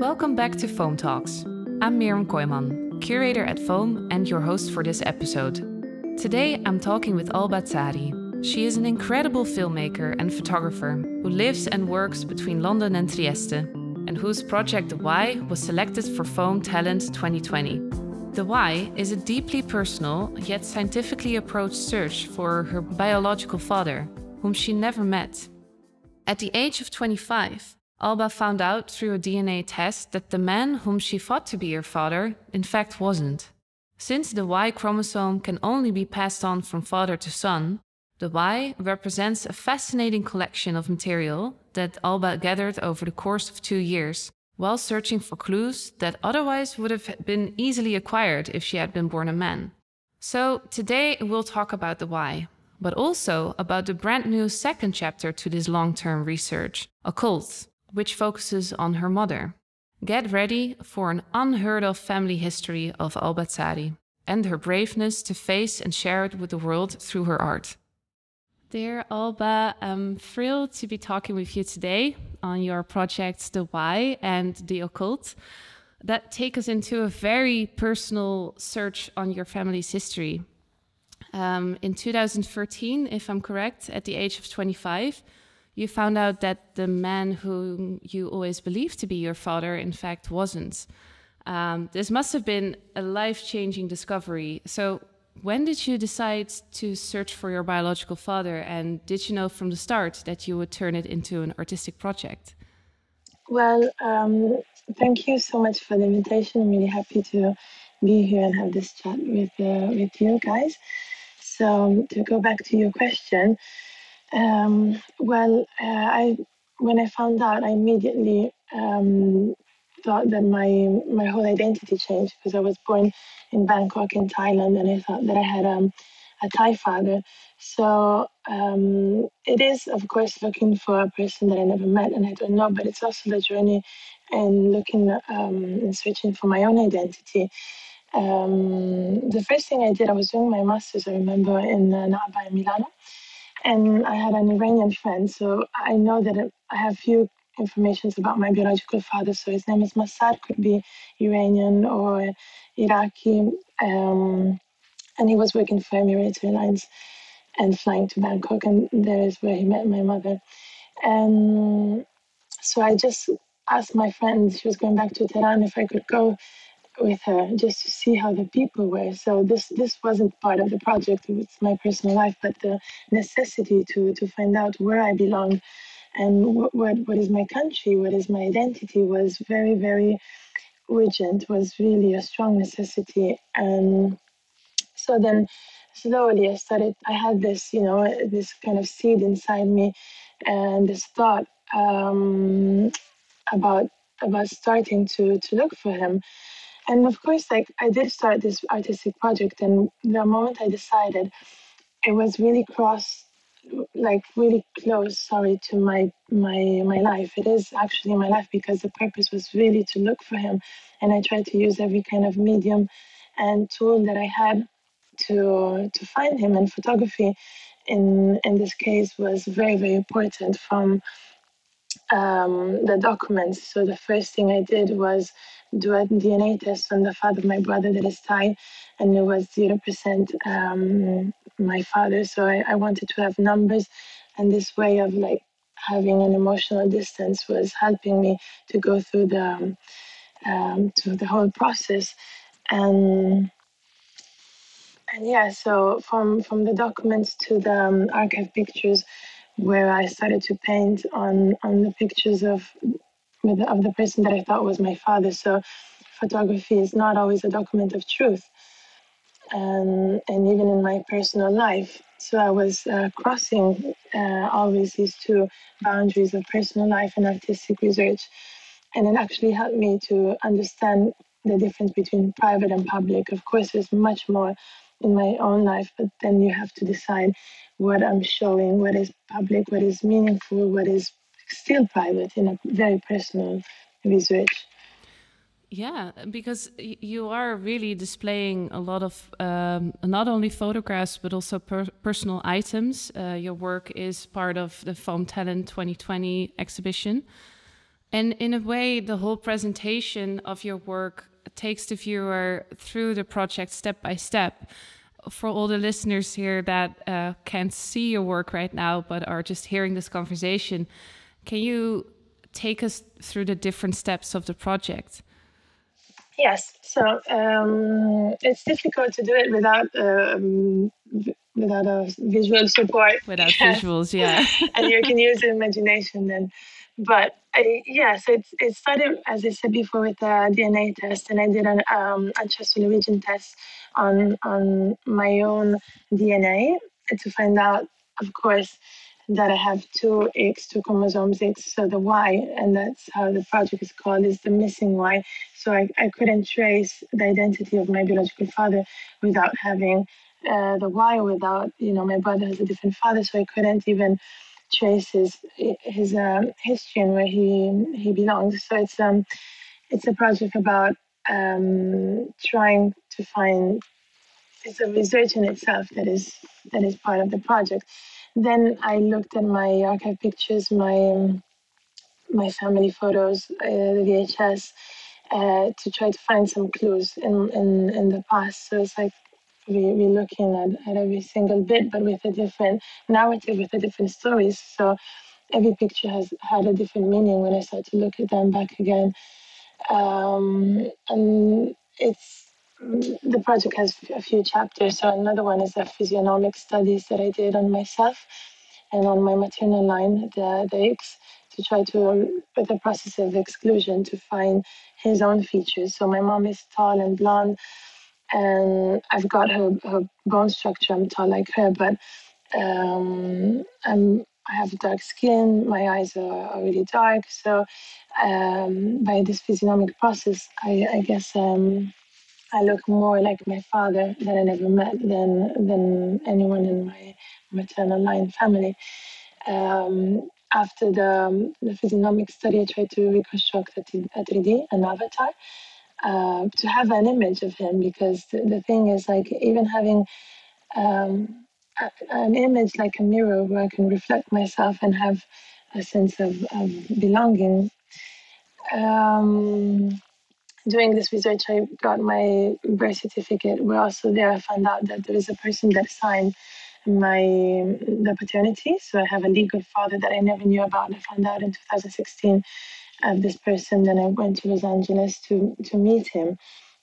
Welcome back to Foam Talks. I'm Mirjam Kooiman, curator at Foam and your host for this episode. Today I'm talking with Alba Zari. She is an incredible filmmaker and photographer who lives and works between London and Trieste, and whose project The Y was selected for Foam Talent 2020. The Y is a deeply personal yet scientifically approached search for her biological father, whom she never met. At the age of 25, Alba found out through a DNA test that the man whom she thought to be her father, in fact, wasn't. Since the Y chromosome can only be passed on from father to son, the Y represents a fascinating collection of material that Alba gathered over the course of two years, while searching for clues that otherwise would have been easily acquired if she had been born a man. So, today we'll talk about the Y, but also about the brand new second chapter to this long term research, Occult, which focuses on her mother. Get ready for an unheard of family history of Alba Zari and her braveness to face and share it with the world through her art. Dear Alba, I'm thrilled to be talking with you today on your projects The Y and The Occult that take us into a very personal search on your family's history. Um, in 2013, if I'm correct, at the age of 25, you found out that the man whom you always believed to be your father, in fact, wasn't. Um, this must have been a life changing discovery. So, when did you decide to search for your biological father? And did you know from the start that you would turn it into an artistic project? Well, um, thank you so much for the invitation. I'm really happy to be here and have this chat with, uh, with you guys. So, to go back to your question, um, well, uh, I when I found out, I immediately um, thought that my my whole identity changed because I was born in Bangkok in Thailand, and I thought that I had um, a Thai father. So um, it is, of course, looking for a person that I never met and I don't know, but it's also the journey and looking um, and searching for my own identity. Um, the first thing I did, I was doing my master's, I remember, in uh, NABA in Milano and I had an Iranian friend, so I know that I have few informations about my biological father. So his name is Massad, could be Iranian or Iraqi, um, and he was working for Emirates Airlines and flying to Bangkok, and there is where he met my mother. And so I just asked my friend, she was going back to Tehran, if I could go with her just to see how the people were. So this this wasn't part of the project; it was my personal life, but the necessity to to find out where I belong and what what, what is my country, what is my identity, was very very urgent. Was really a strong necessity, and so then slowly I started. I had this, you know, this kind of seed inside me, and this thought um, about about starting to to look for him and of course, like I did start this artistic project, and the moment I decided, it was really cross, like really close. Sorry to my my my life. It is actually my life because the purpose was really to look for him, and I tried to use every kind of medium and tool that I had to to find him. And photography, in in this case, was very very important from um, the documents. So the first thing I did was do a DNA test on the father of my brother that is Thai, and it was zero percent um, my father. So I, I wanted to have numbers, and this way of like having an emotional distance was helping me to go through the um, um to the whole process, and and yeah. So from from the documents to the um, archive pictures where I started to paint on on the pictures of of the person that I thought was my father. So photography is not always a document of truth, and and even in my personal life. So I was uh, crossing uh, always these two boundaries of personal life and artistic research, and it actually helped me to understand the difference between private and public. Of course, there's much more in my own life, but then you have to decide what I'm showing, what is public, what is meaningful, what is still private in a very personal research. Yeah, because you are really displaying a lot of um, not only photographs but also per personal items. Uh, your work is part of the Foam Talent 2020 exhibition. And in a way, the whole presentation of your work takes the viewer through the project step by step. For all the listeners here that uh, can't see your work right now, but are just hearing this conversation, can you take us through the different steps of the project? Yes, so um, it's difficult to do it without um, without a visual support. Without visuals, yeah. and you can use imagination then. But I, yes, it's it started as I said before with the DNA test, and I did an um, origin test on on my own DNA to find out, of course, that I have two X, two chromosomes X, so the Y, and that's how the project is called, is the missing Y. So I, I couldn't trace the identity of my biological father without having uh, the Y, without, you know, my brother has a different father, so I couldn't even trace his his um, history and where he he belongs. So it's um it's a project about um, trying to find it's a research in itself that is that is part of the project. Then I looked at my archive pictures, my my family photos, uh, the VHS, uh, to try to find some clues in, in, in the past. So it's like we, we're looking at, at every single bit, but with a different narrative, with a different stories. So every picture has had a different meaning when I start to look at them back again. Um, and it's the project has a few chapters. So another one is the physiognomic studies that I did on myself and on my maternal line, the, the eggs, to try to, with the process of exclusion, to find his own features. So my mom is tall and blonde, and I've got her, her bone structure. I'm tall like her, but um, I'm, I have dark skin. My eyes are, are really dark. So um, by this physiognomic process, I, I guess um, I look more like my father that I never met than than anyone in my maternal line family. Um, after the, the physiognomic study, I tried to reconstruct a, 3D, an avatar, uh, to have an image of him because the, the thing is like even having um, a, an image like a mirror where I can reflect myself and have a sense of, of belonging. Um, doing this research, I got my birth certificate. Where also there, I found out that there is a person that signed my the paternity. So I have a legal father that I never knew about. I found out in 2016 of this person. Then I went to Los Angeles to to meet him,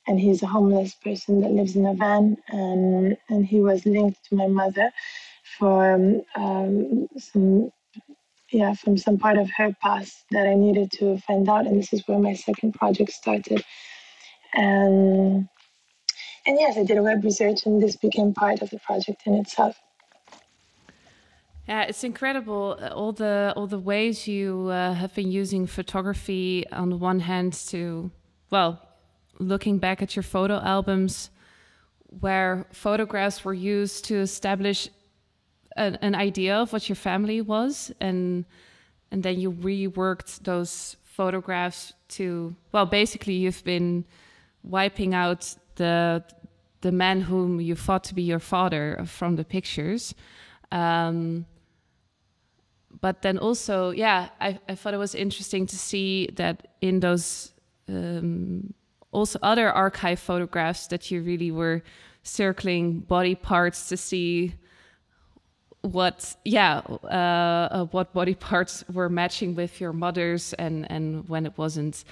and he's a homeless person that lives in a van, and and he was linked to my mother for um, some yeah, from some part of her past that I needed to find out. And this is where my second project started. And and yes, I did a web research, and this became part of the project in itself. Yeah, it's incredible uh, all the all the ways you uh, have been using photography on the one hand to, well, looking back at your photo albums, where photographs were used to establish an, an idea of what your family was and and then you reworked those photographs to well basically you've been wiping out the the man whom you thought to be your father from the pictures. Um, but then also yeah I, I thought it was interesting to see that in those um, also other archive photographs that you really were circling body parts to see what yeah uh, uh, what body parts were matching with your mother's and and when it wasn't.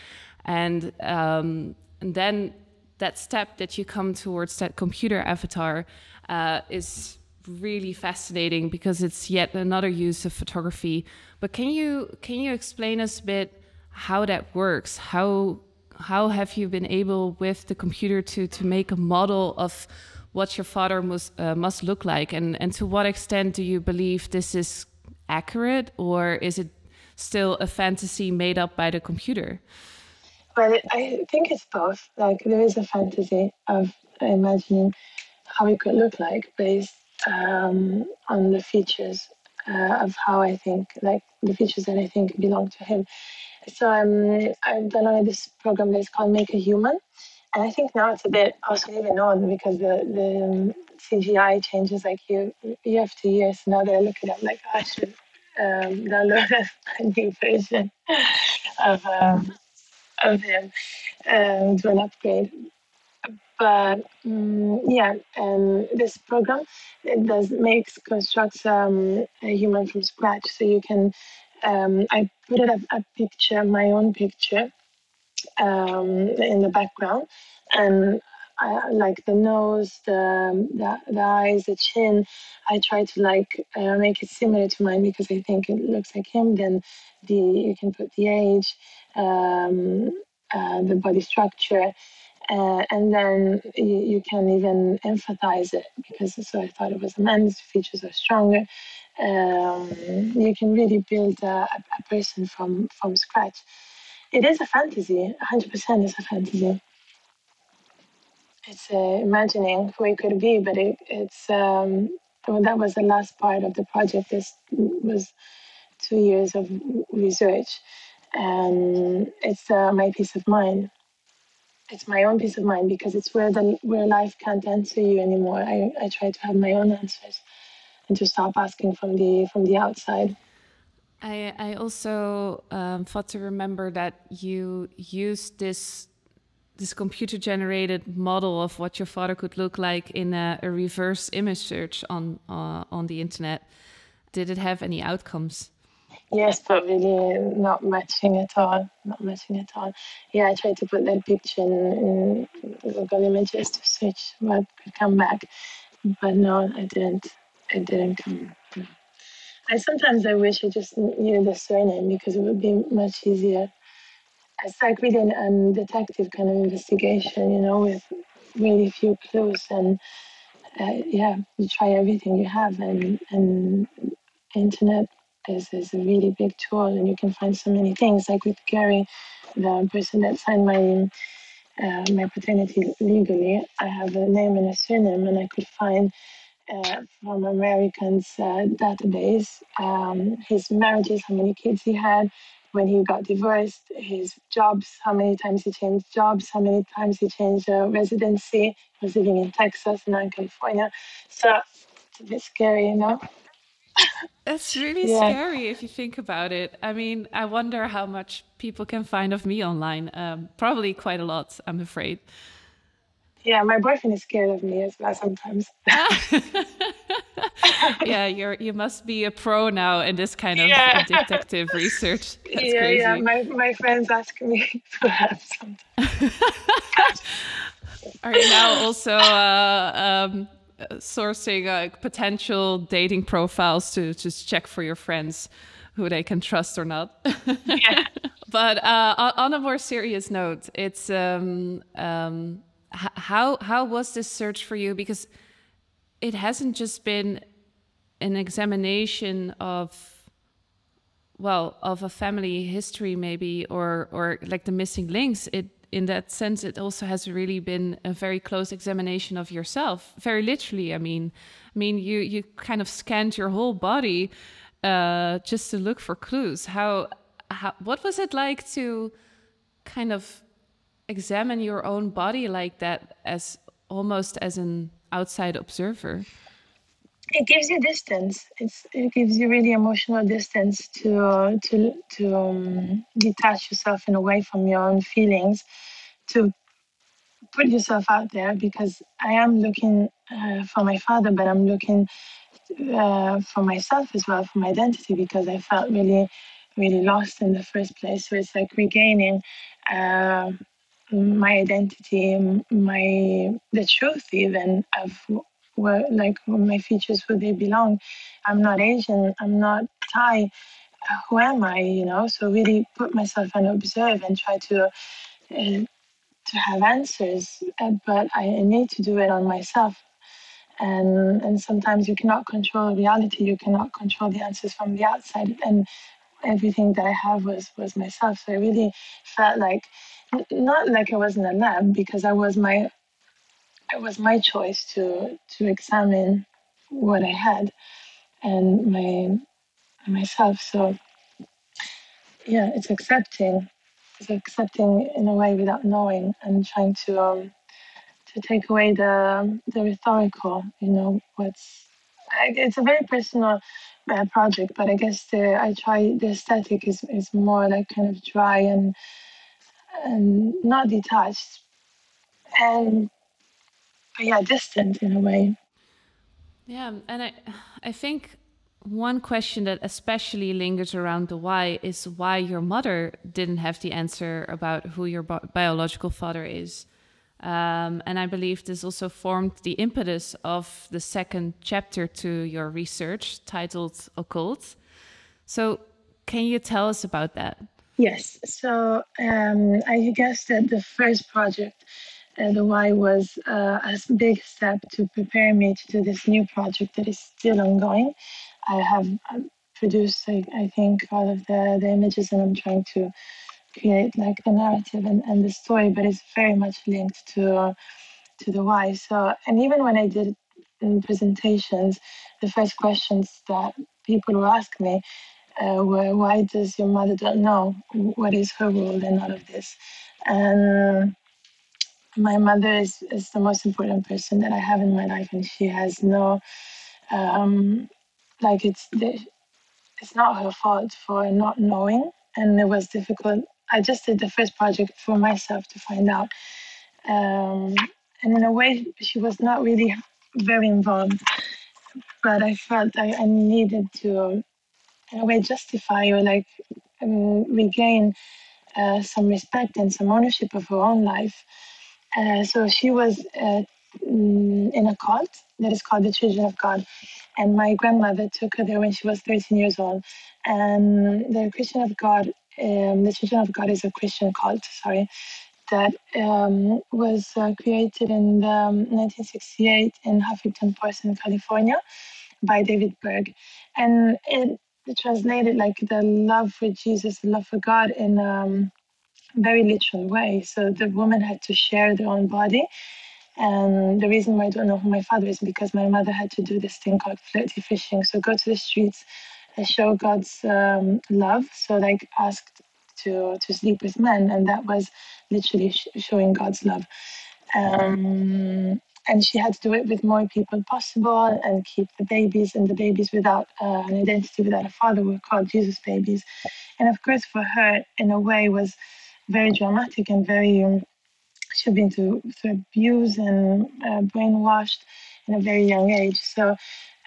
And um, and then that step that you come towards that computer avatar uh, is really fascinating because it's yet another use of photography. But can you can you explain us a bit how that works? How how have you been able with the computer to to make a model of what your father must uh, must look like, and and to what extent do you believe this is accurate, or is it still a fantasy made up by the computer? Well, I think it's both. Like there is a fantasy of imagining how it could look like based um, on the features uh, of how I think, like the features that I think belong to him. So um, I've done this program that is called Make a Human, and I think now it's a bit also even on because the the CGI changes like year year after year. So now that I look at like, I should um, downloaded a new version of um, of him um, to an upgrade. But um, yeah, and this program it does makes constructs um, a human from scratch, so you can. Um, I put it a, a picture, my own picture, um, in the background, and I, like the nose, the, the the eyes, the chin. I try to like uh, make it similar to mine because I think it looks like him. Then the you can put the age, um, uh, the body structure, uh, and then you, you, can even emphasize it because so I thought it was a man's features are stronger. Um, you can really build a, a person from from scratch. It is a fantasy. 100% is a fantasy. It's uh, imagining who it could be, but it, it's um, well, that was the last part of the project. This was two years of research, and it's uh, my peace of mind it's my own peace of mind because it's where the where life can't answer you anymore. I, I try to have my own answers and to stop asking from the from the outside. I I also um, thought to remember that you used this this computer generated model of what your father could look like in a, a reverse image search on uh, on the internet. Did it have any outcomes? Yes, but really not matching at all. Not matching at all. Yeah, I tried to put that picture in, in Google Images to search what could come back, but no, I didn't. It didn't come. I sometimes I wish I just knew the surname because it would be much easier. It's like reading a um, detective kind of investigation, you know, with really few clues and uh, yeah, you try everything you have and and internet is, is a really big tool and you can find so many things like with Gary the person that signed my uh, my paternity legally I have a name and a surname and I could find uh, from Americans uh, database um, his marriages how many kids he had when he got divorced his jobs how many times he changed jobs how many times he changed uh, residency he was living in Texas and in California so it's a bit scary you know that's really yeah. scary if you think about it. I mean, I wonder how much people can find of me online. Um, probably quite a lot, I'm afraid. Yeah, my boyfriend is scared of me as well sometimes. yeah, you're you must be a pro now in this kind of yeah. detective research. That's yeah, crazy. yeah. My my friends ask me for help sometimes. Are you now also uh, um, sourcing uh, potential dating profiles to just check for your friends who they can trust or not. yeah. But uh, on a more serious note, it's um, um, how how was this search for you? Because it hasn't just been an examination of well of a family history maybe or or like the missing links it in that sense, it also has really been a very close examination of yourself. Very literally, I mean, I mean, you you kind of scanned your whole body uh, just to look for clues. How, how what was it like to kind of examine your own body like that, as almost as an outside observer? it gives you distance. It's it gives you really emotional distance to uh, to to um, detach yourself in a way from your own feelings, to put yourself out there because I am looking uh, for my father, but I'm looking uh, for myself as well, for my identity because I felt really really lost in the first place. So it's like regaining. Uh, my identity, my the truth even of where like my features where they belong. I'm not Asian. I'm not Thai. Who am I? You know. So really put myself and observe and try to uh, to have answers. Uh, but I need to do it on myself. And and sometimes you cannot control reality. You cannot control the answers from the outside. And everything that I have was was myself. So I really felt like not like I was in a lab because I was my it was my choice to to examine what I had and my myself. So yeah, it's accepting. It's accepting in a way without knowing and trying to um, to take away the the rhetorical. You know, what's it's a very personal uh, project, but I guess the, I try the aesthetic is, is more like kind of dry and and not detached and yeah distant in a way. Yeah, and I I think one question that especially lingers around the why is why your mother didn't have the answer about who your bi biological father is. Um, and I believe this also formed the impetus of the second chapter to your research titled Occult. So, can you tell us about that? Yes. So, um, I guess that the first project, uh, the Y, was uh, a big step to prepare me to do this new project that is still ongoing. I have um, produced, I, I think, all of the, the images and I'm trying to create like the narrative and, and the story, but it's very much linked to to the Y. So, and even when I did in presentations, the first questions that people would ask me uh, "Why does your mother don't know what is her role in all of this?" And my mother is, is the most important person that I have in my life, and she has no, um, like it's it's not her fault for not knowing, and it was difficult I just did the first project for myself to find out. Um, and in a way, she was not really very involved, but I felt I, I needed to, in a way, justify or like um, regain uh, some respect and some ownership of her own life. Uh, so she was uh, mm, in a cult that is called the Children of God. And my grandmother took her there when she was 13 years old. And the Christian of God um, the Children of God is a Christian cult, sorry, that um, was uh, created in the, um, 1968 in Huffington Post in California by David Berg. And it, translated like the love for Jesus, the love for God in a um, very literal way. So the woman had to share their own body. And the reason why I don't know who my father is because my mother had to do this thing called flirty fishing. So go to the streets and show God's um, love. So like asked to to sleep with men, and that was literally sh- showing God's love. Um, and she had to do it with more people possible and keep the babies and the babies without uh, an identity without a father were called jesus babies and of course for her in a way was very dramatic and very um, she'd been through, through abuse and uh, brainwashed in a very young age so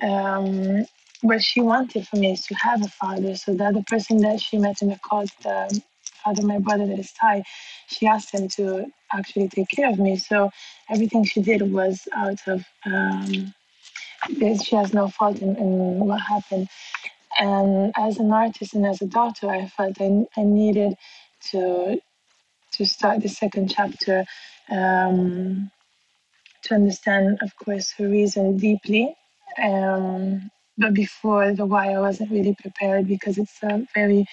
um, what she wanted for me is to have a father. So the other person that she met in the cult, the father, my brother that is Thai, she asked him to actually take care of me. So everything she did was out of um, she has no fault in, in what happened. And as an artist and as a daughter, I felt I, I needed to to start the second chapter um, to understand, of course, her reason deeply. Um, but before the Y I wasn't really prepared because it's a very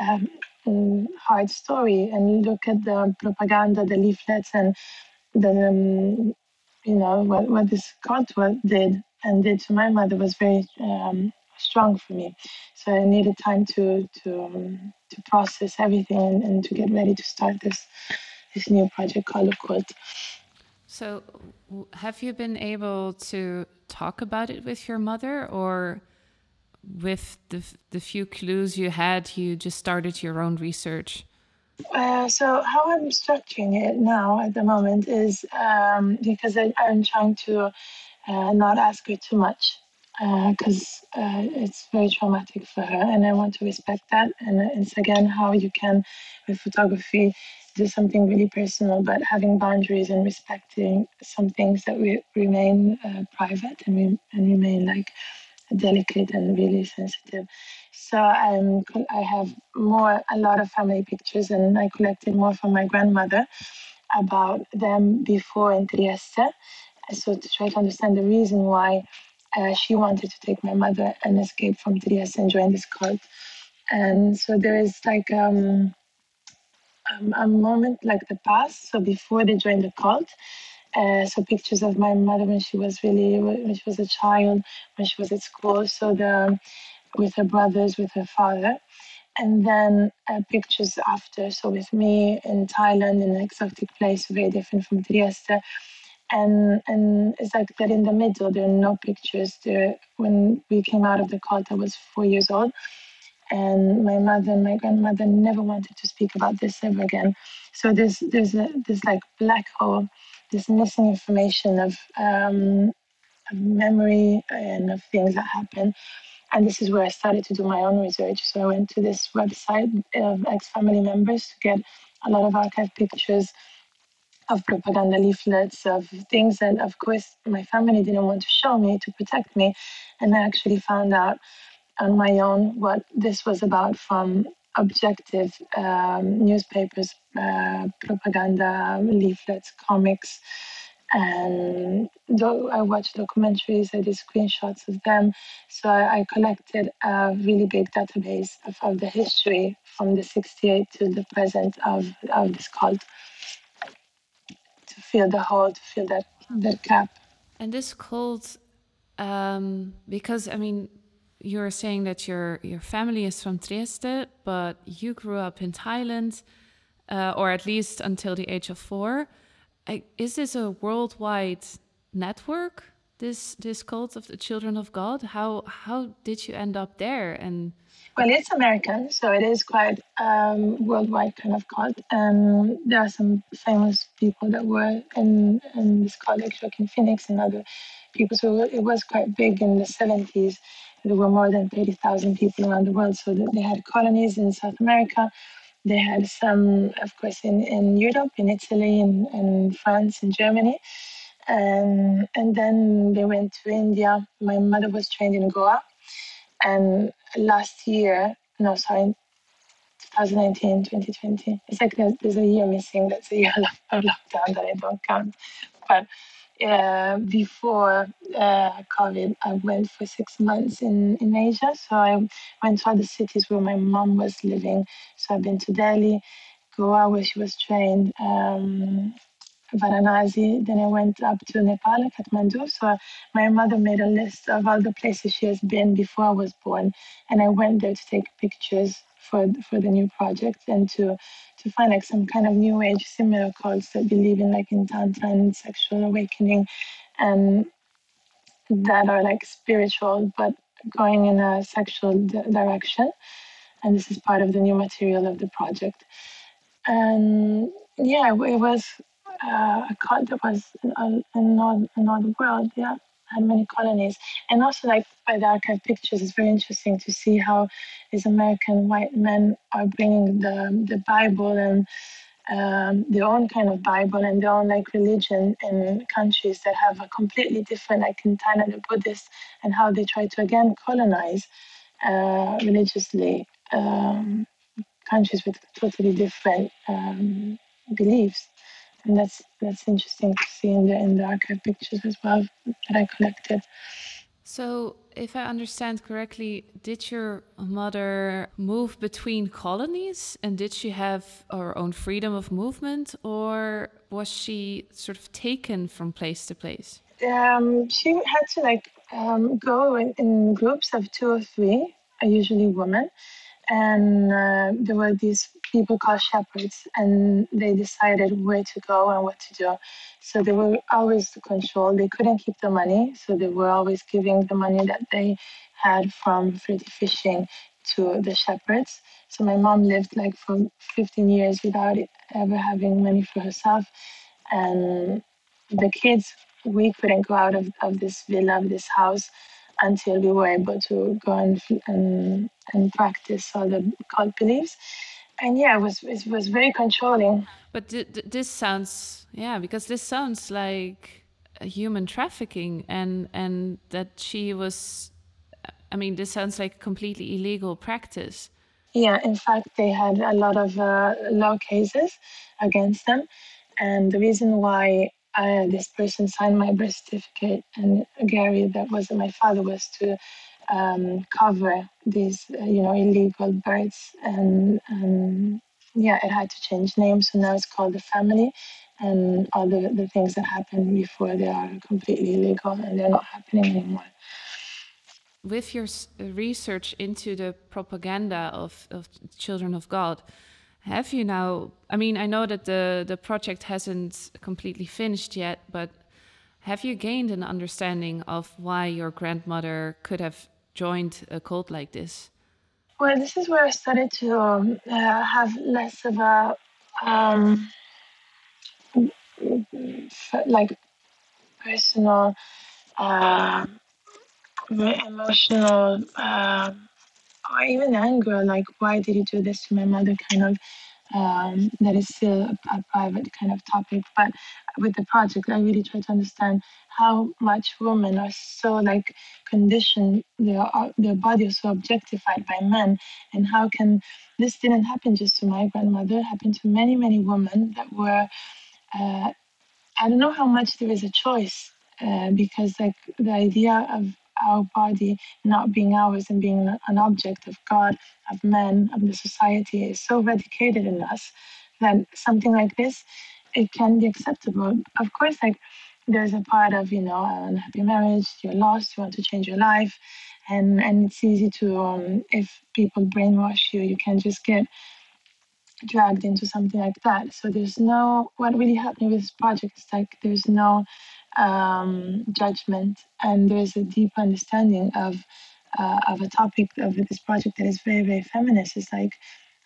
um, mm, hard story. And look at the propaganda, the leaflets, and the um, you know what what this cult did and did to my mother was very um, strong for me. So I needed time to to um, to process everything and, and, to get ready to start this this new project called Occult. So, have you been able to talk about it with your mother, or with the the few clues you had, you just started your own research? Uh, so how I'm structuring it now at the moment is um, because I, am trying to uh, not ask her too much because uh, uh, it's very traumatic for her, and I want to respect that. And it's again how you can, with photography, do something really personal, but having boundaries and respecting some things that we remain uh, private and, we, and remain like delicate and really sensitive. So um, I have more, a lot of family pictures, and I collected more from my grandmother about them before in Trieste. So to try to understand the reason why uh, she wanted to take my mother and escape from Trieste and join this cult. And so there is like um, um, a moment like the past, so before they joined the cult. Uh, so pictures of my mother when she was really when she was a child, when she was at school. So the with her brothers, with her father, and then uh, pictures after. So with me in Thailand in an exotic place, very different from Trieste. and and it's like that in the middle there are no pictures there when we came out of the cult i was four years old and my mother and my grandmother never wanted to speak about this ever again so there's there's a this like black hole this missing information of um, memory and of things that happen and this is where I started to do my own research. So I went to this website of ex family members to get a lot of archive pictures of propaganda leaflets, of things that, of course, my family didn't want to show me to protect me. And I actually found out on my own what this was about from objective um, newspapers, uh, propaganda leaflets, comics. And I watched documentaries, I did screenshots of them. So I, collected a really big database of, of the history from the 68 to the present of, of this cult to fill the hole, to fill that, that gap. And this cult, um, because I mean, you're saying that your your family is from Trieste, but you grew up in Thailand, uh, or at least until the age of four. Is this a worldwide network? This this cult of the Children of God. How how did you end up there? And well, it's American, so it is quite um, worldwide kind of cult. And there are some famous people that were in, in this cult, like Joaquin Phoenix and other people. So it was quite big in the 70s. There were more than 30,000 people around the world. So they had colonies in South America. They had some, of course, in, in Europe, in Italy, in, in France, in Germany. And, and then they went to India. My mother was trained in Goa. And last year, no, sorry, 2019, 2020. It's like there's, there's a year missing. That's a year of lockdown that I don't count. But uh, before uh, COVID, I went for six months in, in Asia. So I went to other cities where my mom was living. So I've been to Delhi, Goa, where she was trained, um, Varanasi. Then I went up to Nepal, Kathmandu. So my mother made a list of all the places she has been before I was born. And I went there to take pictures for, for the new project and to to find like some kind of new age similar cults that believe in like in tantra and sexual awakening and that are like spiritual but going in a sexual direction. And this is part of the new material of the project. And yeah it was uh, a cult that was an, another world yeah had many colonies. And also like by the archive pictures it's very interesting to see how these american white men are bringing the the bible and um, their own kind of bible and their own like religion in countries that have a completely different like in thailand the buddhists and how they try to again colonize uh, religiously um, countries with totally different um, beliefs and that's that's interesting to see in the in the archive pictures as well that I collected. So, if I understand correctly, did your mother move between colonies, and did she have her own freedom of movement, or was she sort of taken from place to place? Um, she had to like um, go in, in groups of two or three, usually women, and uh, there were these people called shepherds, and they decided where to go and what to do. So they were always the control. They couldn't keep the money, so they were always giving the money that they had from flirty fishing to the shepherds. So my mom lived like for 15 years without ever having money for herself, and the kids we couldn't go out of, of this villa, of this house, until we were able to go and and, and practice all the cult beliefs and yeah, it was it was very controlling. But this sounds yeah, because this sounds like human trafficking, and and that she was. I mean, this sounds like completely illegal practice. Yeah, in fact, they had a lot of uh, law cases against them, and the reason why uh, this person signed my birth certificate and Gary, that was my father, was to um, cover these, uh, you know, illegal births. And um, yeah, it had to change names. So now it's called the family. And all the, the things that happened before, they are completely illegal and they're not happening anymore. With your research into the propaganda of, of Children of God, have you now? I mean, I know that the, the project hasn't completely finished yet, but Have you gained an understanding of why your grandmother could have joined a cult like this? Well, this is where I started to um, uh, have less of a um, like personal, uh, emotional, uh, or even anger. Like, why did you do this to my mother? Kind of um, that is still a, a, private kind of topic. But with the project, I really try to understand how much women are so like conditioned, their their body is so objectified by men, and how can this didn't happen just to my grandmother? It happened to many many women that were. Uh, I don't know how much there is a choice uh, because like the idea of our body not being ours and being an object of God, of men, of the society is so radicated in us that something like this, it can be acceptable. Of course, like there's a part of, you know, an unhappy marriage, you're lost, you want to change your life. And, and it's easy to, um, if people brainwash you, you can just get dragged into something like that. So there's no, what really me with this project is like there's no um, judgment, and there is a deep understanding of uh, of a topic of this project that is very very feminist. It's like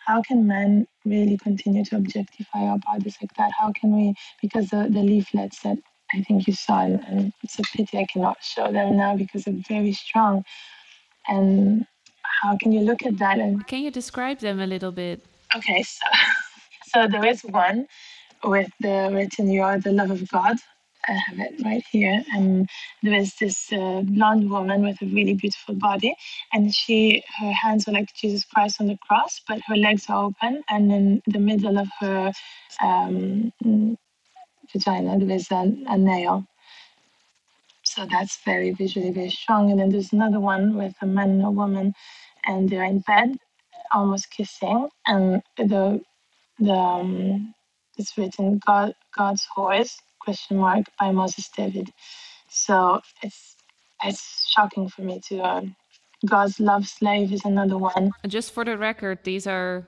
how can men really continue to objectify our bodies like that? How can we? Because the, the leaflets that I think you saw, and it's a pity I cannot show them now because they're very strong. And how can you look at that? And can you describe them a little bit? Okay, so so there is one with the written "You are the love of God," I have it right here. And there is this uh, blonde woman with a really beautiful body, and she her hands are like Jesus Christ on the cross, but her legs are open, and in the middle of her um, vagina there is a, a nail. So that's very visually very strong. And then there's another one with a man and a woman, and they're in bed, almost kissing, and the the um, it's written God God's horse question mark by Moses David. So it's it's shocking for me to. Uh, God's love slave is another one. Just for the record, these are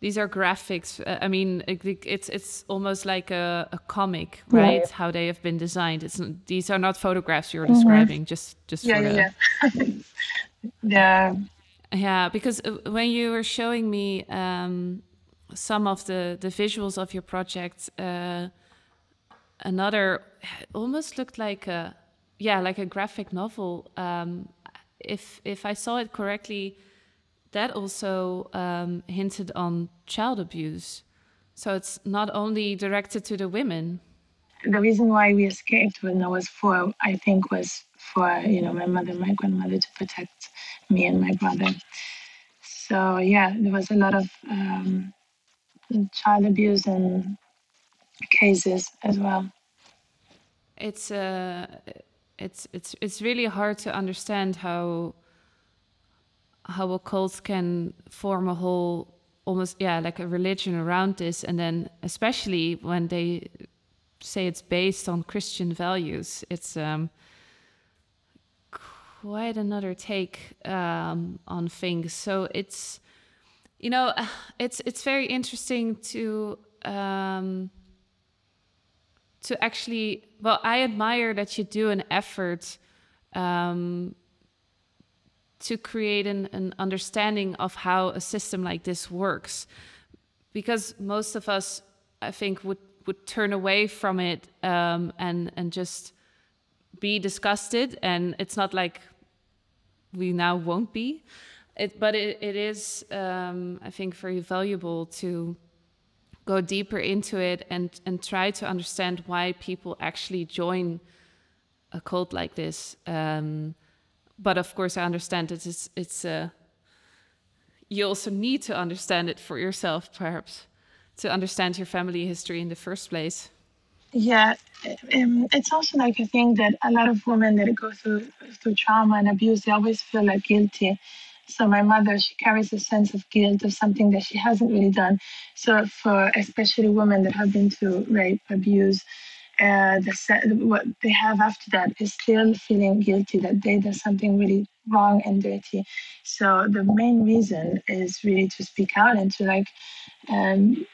these are graphics. Uh, I mean, it, it's it's almost like a, a comic, right? Yeah. How they have been designed. It's these are not photographs you're mm-hmm. describing. Just just yeah, for yeah, the... yeah. yeah. Yeah, because uh, when you were showing me um, some of the the visuals of your project, uh, another almost looked like a yeah like a graphic novel. Um, if if i saw it correctly that also um, hinted on child abuse. So it's not only directed to the women. The reason why we escaped when i was four i think was for you know my mother my grandmother to protect me and my brother. So yeah there was a lot of um, child abuse and cases as well. It's uh, it's it's it's really hard to understand how how a cult can form a whole almost yeah like a religion around this, and then especially when they say it's based on Christian values, it's um, quite another take um, on things. So it's you know it's it's very interesting to um, to actually well i admire that you do an effort um, to create an, an understanding of how a system like this works. Because most of us i think would would turn away from it um, and and just be disgusted and it's not like we now won't be. It but it, it is um, i think very valuable to go deeper into it and and try to understand why people actually join a cult like this. Um, but of course, I understand that it's it's uh, you also need to understand it for yourself, perhaps, to understand your family history in the first place. Yeah, um, it's also like a thing that a lot of women that go through through trauma and abuse, they always feel like guilty so my mother, she carries a sense of guilt of something that she hasn't really done. So for especially women that have been through rape, abuse, uh, the, what they have after that is still feeling guilty that they did something really wrong and dirty. So the main reason is really to speak out and to like um,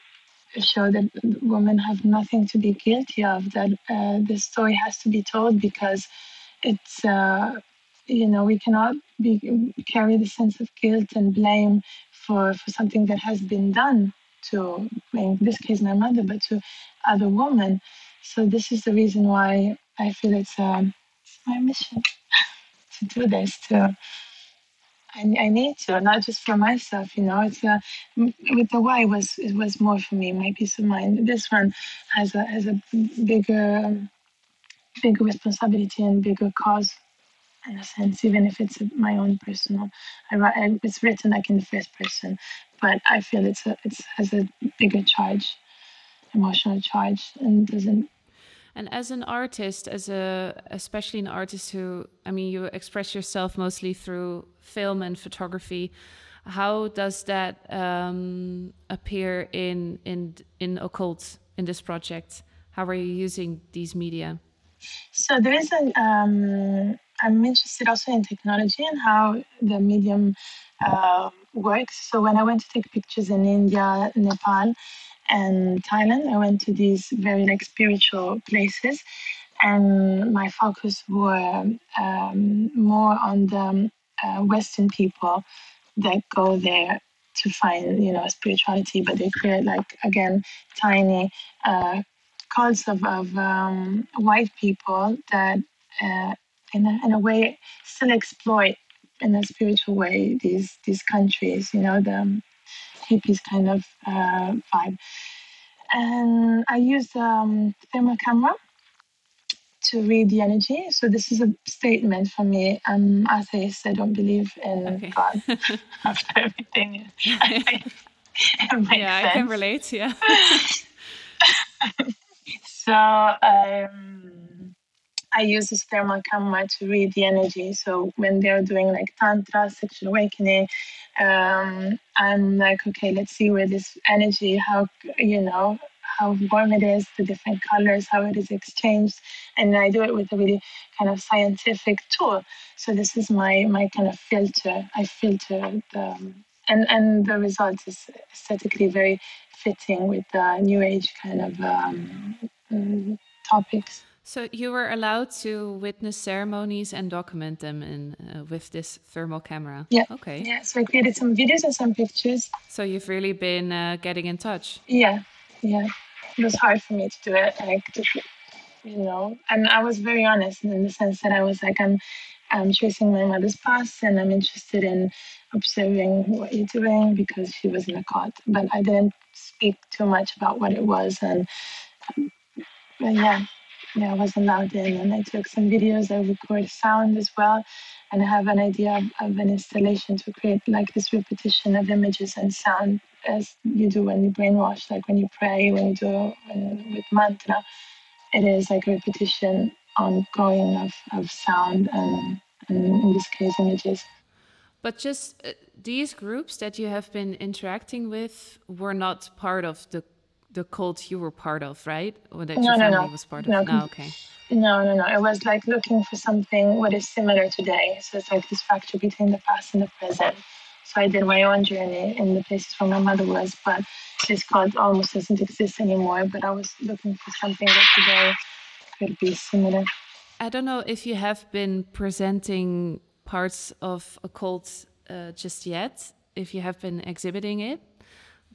show that women have nothing to be guilty of. That uh, the story has to be told because it's uh, you know we cannot be carry the sense of guilt and blame for for something that has been done to in this case my mother, but to other women. So this is the reason why I feel it's, um, it's my mission to do this to I, I need to, not just for myself, you know. It's a, with the Y was it was more for me, my peace of mind. This one has a has a bigger bigger responsibility and bigger cause in a sense, even if it's my own personal. I, I, it's written like in the first person, but I feel it's a it has a bigger charge, emotional charge, and doesn't and as an artist, as a especially an artist who, I mean, you express yourself mostly through film and photography. How does that um, appear in in in occult in this project? How are you using these media? So there is a. Um, I'm interested also in technology and how the medium uh, works. So when I went to take pictures in India, Nepal, and Thailand. I went to these very like spiritual places, and my focus were um, more on the uh, Western people that go there to find you know spirituality, but they create like again tiny uh, cults of, of um, white people that uh, in, a, in a way still exploit in a spiritual way these these countries you know the hippies kind of uh, vibe. And I use um, thermal camera to read the energy. So this is a statement for me. I'm atheist. I don't believe in okay. God. After everything, I yeah, sense. I can relate. Yeah. so um, I use this thermal camera to read the energy. So when they're doing like tantra, sexual awakening, um, I'm like, okay, let's see where this energy, how you know, how warm it is, the different colors, how it is exchanged, and I do it with a really kind of scientific tool. So this is my my kind of filter. I filter the, and and the result is aesthetically very fitting with the new age kind of um, topics. So you were allowed to witness ceremonies and document them in uh, with this thermal camera. Yeah. Okay. Yeah. So I created some videos and some pictures. So you've really been uh, getting in touch. Yeah. Yeah. It was hard for me to do it, like to, you know. And I was very honest in the sense that I was like, I'm, I'm tracing my mother's past, and I'm interested in observing what you're doing because she was in a cot. But I didn't speak too much about what it was, and, um, yeah yeah, I was allowed in and I took some videos. I record sound as well. And I have an idea of, of an installation to create like this repetition of images and sound as you do when you brainwash, like when you pray, when you do when, with mantra. It is like a repetition ongoing of, of sound and, and in this case images. But just uh, these groups that you have been interacting with were not part of the the cult you were part of, right? Or that no, your family no, no. was part of? No, okay. No, no, no. It was like looking for something what is similar today. So it's like this fracture between the past and the present. So I did my own journey in the places where my mother was, but this cult almost doesn't exist anymore. But I was looking for something that today could be similar. I don't know if you have been presenting parts of a cult uh, just yet, if you have been exhibiting it.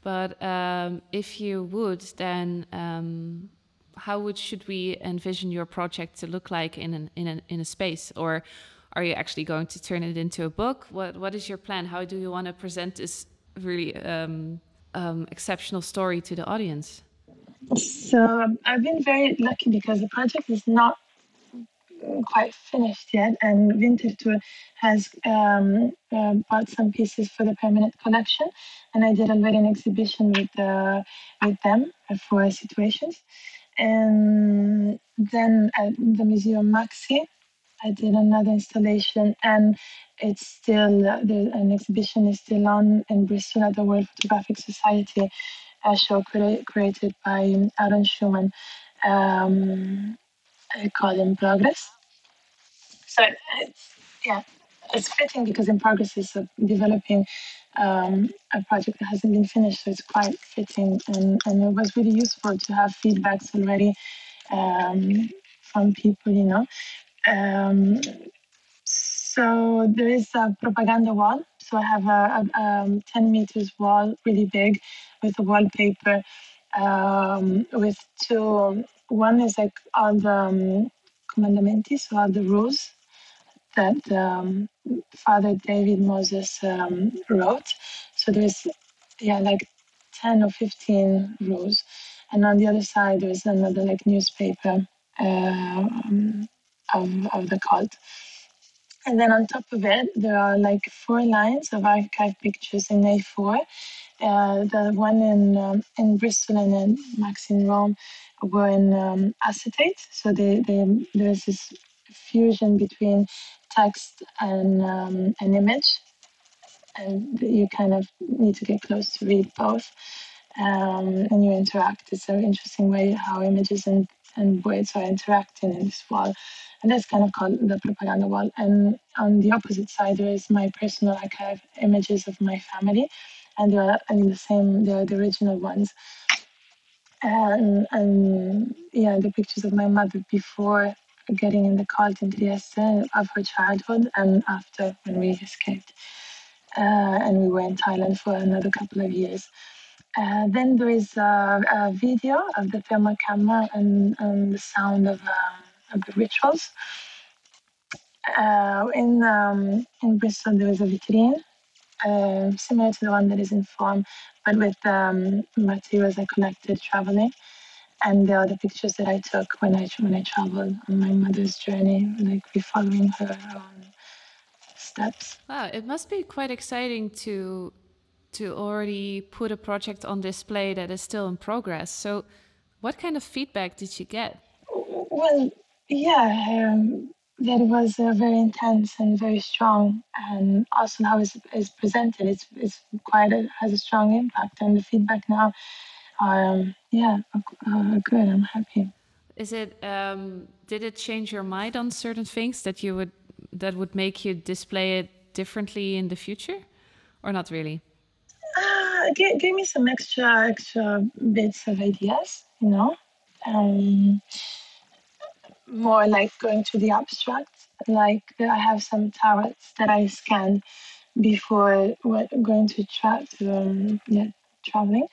But um, if you would, then um, how would should we envision your project to look like in an, in, an, in a space, or are you actually going to turn it into a book? What what is your plan? How do you want to present this really um, um exceptional story to the audience? So I've been very lucky because the project is not quite finished yet, and Winterthur has um, uh, bought some pieces for the permanent collection, and I did already an exhibition with uh, with them for situations, and then at the Museum MAXXI, I did another installation, and it's still the, an exhibition is still on in Bristol at the Royal Photographic Society, a show cre- created by Aaron Schuman. Um, called in progress. So it's, yeah, it's fitting because in progress is developing um, a project that hasn't been finished, so it's quite fitting. And, and it was really useful to have feedbacks already um, from people, you know. Um, so there is a propaganda wall. So I have a, a, um, 10 meters wall, really big, with a wallpaper um, with two. One is like all the um, commandamenti, so all the rules that um, Father David Moses um, wrote. So there's, yeah, like 10 or 15 rules. And on the other side, there's another like newspaper uh, of, of the cult. And then on top of it, there are like four lines of archive pictures in A4. Uh, the one in um, in Bristol and then MAXXI in Rome were in um, acetate. So they, they, there's this fusion between text and um, an image. And you kind of need to get close to read both. Um, and you interact. It's an interesting way how images and, and words are interacting in this wall. And that's kind of called the propaganda wall. And on the opposite side, there is my personal archive images of my family. And they're in the same, they're the original ones. And, and yeah, the pictures of my mother before getting in the cult in Trieste of her childhood and after when we escaped. Uh, and we were in Thailand for another couple of years. Uh, then there is a, a, video of the thermal camera and, and the sound of, um, of the rituals. Uh, in um, in Bristol, there is a vitrine uh, similar to the one that is in form, but with um, materials I collected traveling and the other pictures that I took when I when I traveled on my mother's journey, like we following her um, steps. Wow, it must be quite exciting to to already put a project on display that is still in progress. So, what kind of feedback did you get? Well, yeah, um, that was uh, very intense and very strong, and also how it's, it's presented, it's, it's quite a, has a strong impact. And the feedback now um, yeah, uh, good. I'm happy. Is it? Um, did it change your mind on certain things that you would that would make you display it differently in the future, or not really? Uh, give, give me some extra extra bits of ideas. You know, um, more like going to the abstract. Like I have some tarots that I scanned before going to tra- to um, yeah traveling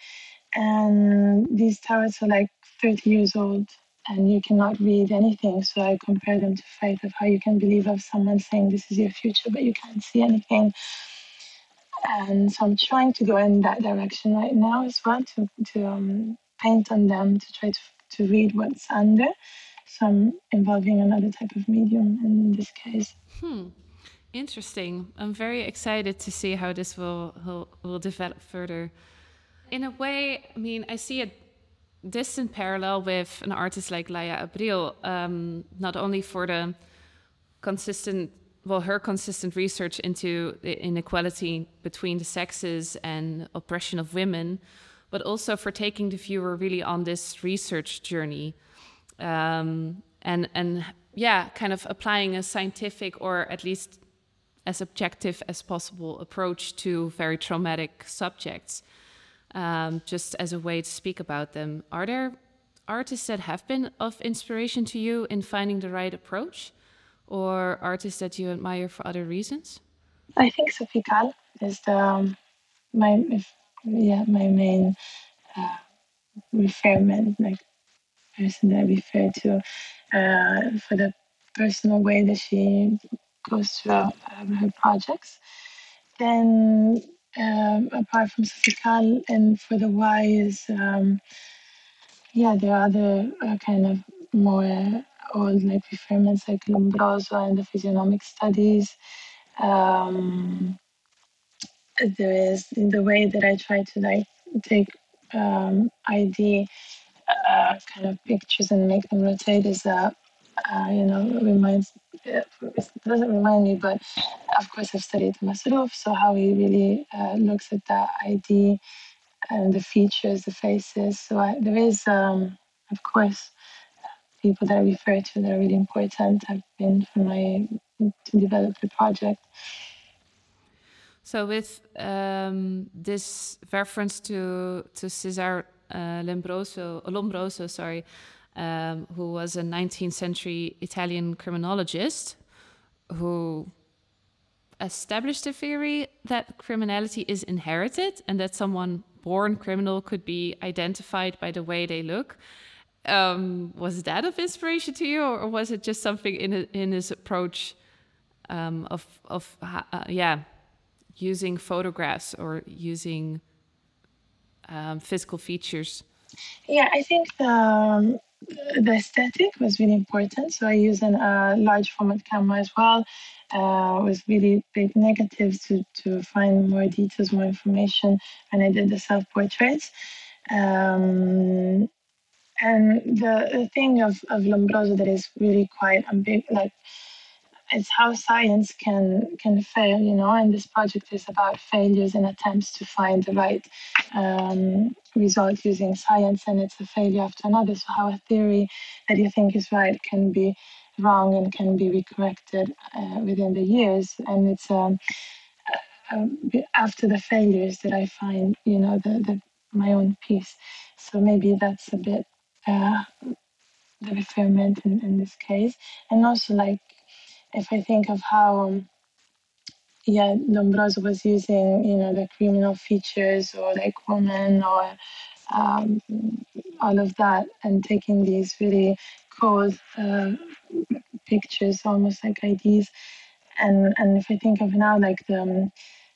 and these tarots are like 30 years old and you cannot read anything. So I compare them to faith of how you can believe of someone saying this is your future, but you can't see anything. And so I'm trying to go in that direction right now as well to, to um, paint on them to try to, to read what's under. So I'm involving another type of medium in this case. Hmm. Interesting. I'm very excited to see how this will, will, will develop further in a way, I mean, I see a distant parallel with an artist like Laia Abril, um, not only for the consistent, well, her consistent research into the inequality between the sexes and oppression of women, but also for taking the viewer really on this research journey. Um, and, and yeah, kind of applying a scientific or at least as objective as possible approach to very traumatic subjects um, just as a way to speak about them. Are there artists that have been of inspiration to you in finding the right approach, or artists that you admire for other reasons? I think Sophie Calle is the um, my yeah my main uh, referment, like person that I refer to uh, for the personal way that she goes through um, her projects. Then um, apart from Sophie and for the Y is um, yeah there are other uh, kind of more old like referments like Lombroso and the physiognomic studies. Um, there is in the way that I try to like take um, ID uh, kind of pictures and make them rotate is a uh, you know, reminds, it doesn't remind me, but of course I've studied Masruf, so how he really uh, looks at the ID and the features, the faces. So I, there is, um, of course, people that I refer to that are really important have been for my to develop the project. So with um, this reference to to Cesare uh, Lombroso, Lombroso, sorry, um, who was a 19th century Italian criminologist who established a theory that criminality is inherited and that someone born criminal could be identified by the way they look. Um, was that of inspiration to you, or was it just something in in his approach um, of of uh, yeah, using photographs or using um, physical features? Yeah, I think the um, the aesthetic was really important. So I use a uh, large format camera as well. Uh, with really big negatives to, to find more details, more information And I did the self portraits. Um, and the, the thing of, of Lombroso that is really quite a big, like it's how science can can fail, you know. And this project is about failures and attempts to find the right um, result using science, and it's a failure after another. So how a theory that you think is right can be wrong and can be recorrected uh, within the years, and it's um, uh, after the failures that I find, you know, the, the my own peace. So maybe that's a bit uh, the refinement in, in this case, and also like if I think of how, um, yeah, Lombroso was using, you know, the criminal features or like woman or um, all of that, and taking these really cold uh, pictures, almost like IDs. And and if I think of now, like the um,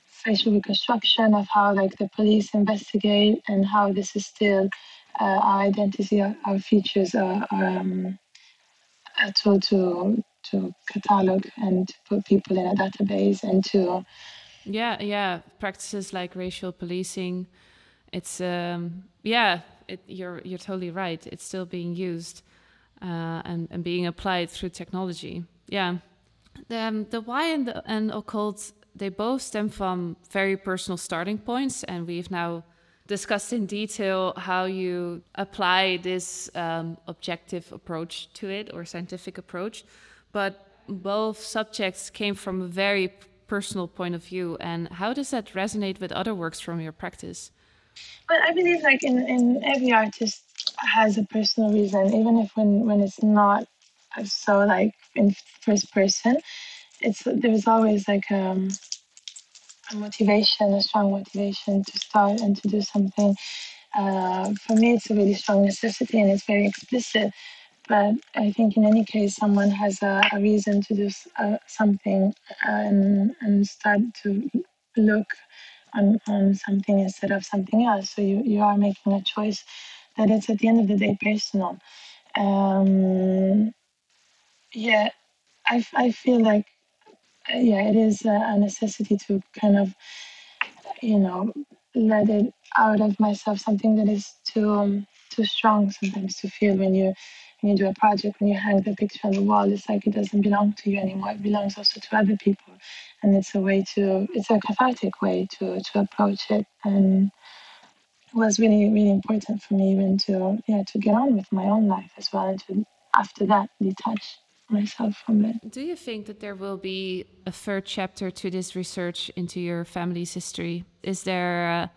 facial reconstruction of how like the police investigate and how this is still uh, our identity, our, our features are, are um, to to to catalog and put people in a database and to yeah yeah practices like racial policing it's um yeah it, you're you're totally right it's still being used uh, and and being applied through technology yeah. The um, the why and the and occult they both stem from very personal starting points and we've now discussed in detail how you apply this um, objective approach to it or scientific approach but both subjects came from a very personal point of view. And how does that resonate with other works from your practice? Well, I believe like in, in every artist has a personal reason, even if when, when it's not so like in first person, it's there's always like um, a motivation, a strong motivation to start and to do something. Uh, for me, it's a really strong necessity and it's very explicit. But I think in any case, someone has a, a reason to do uh, something and, and start to look on, on something instead of something else. So you, you are making a choice that it's at the end of the day personal. Um, yeah, I, I feel like, yeah, it is a necessity to kind of, you know, let it out of myself, something that is too, um, too strong sometimes to feel when you you do a project, and you hang the picture on the wall, it's like it doesn't belong to you anymore. It belongs also to other people. And it's a way to, it's a cathartic way to, to approach it. And it was really, really important for me even to, yeah, to get on with my own life as well and to, after that, detach myself from it. Do you think that there will be a third chapter to this research into your family's history? Is there uh,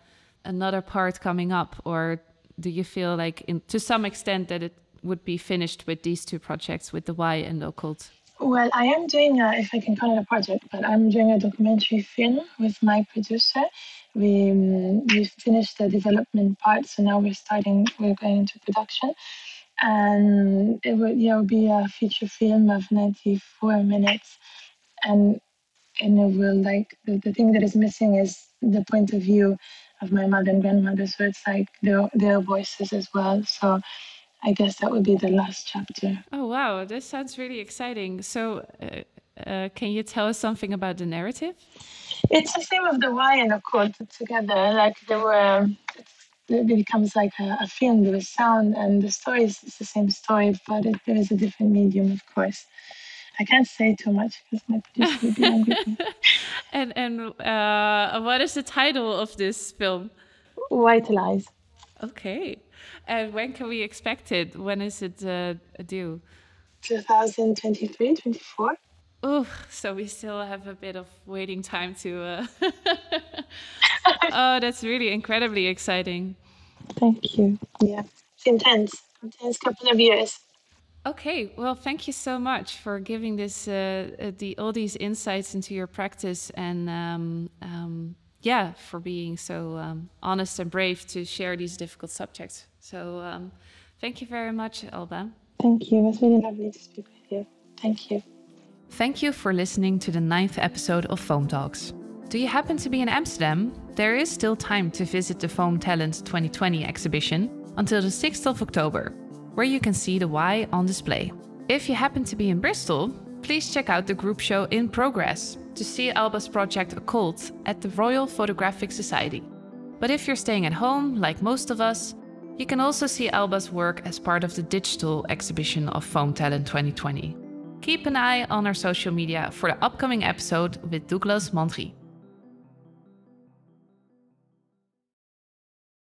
another part coming up, or do you feel like, in, to some extent, that it would be finished with these two projects, with the Y and occult? Well, I am doing, a, if I can call it a project, but I'm doing a documentary film with my producer. We um, we finished the development part, so now we're starting. We're going into production, and it would yeah it be a feature film of 94 minutes, and and it will like the, the thing that is missing is the point of view of my mother and grandmother. So it's like their their voices as well. So I guess that would be the last chapter. Oh, wow. This sounds really exciting. So, uh, uh, can you tell us something about the narrative? It's the same of the Y and the chord together. Like there were, it becomes like a, a film. There is sound, and the story is the same story, but it, there is a different medium, of course. I can't say too much because my producer would be angry. and and uh, what is the title of this film? White Lies. Okay. And when can we expect it? When is it uh, due? 2023, 24. Oh, so we still have a bit of waiting time to. Uh... oh, that's really incredibly exciting. Thank you. Yeah, it's intense. Intense couple of years. Okay, well, thank you so much for giving this uh, uh, the all these insights into your practice and um, um, yeah, for being so um, honest and brave to share these difficult subjects. So, um, thank you very much, Alba. Thank you. It was really lovely to speak with you. Thank you. Thank you for listening to the ninth episode of Foam Talks. Do you happen to be in Amsterdam? There is still time to visit the Foam Talent 2020 exhibition until the 6th of October, where you can see the Y on display. If you happen to be in Bristol, please check out the group show in progress to see Alba's project Occult at the Royal Photographic Society. But if you're staying at home, like most of us, you can also see Alba's work as part of the digital exhibition of Foam Talent 2020. Keep an eye on our social media for the upcoming episode with Douglas Mandry.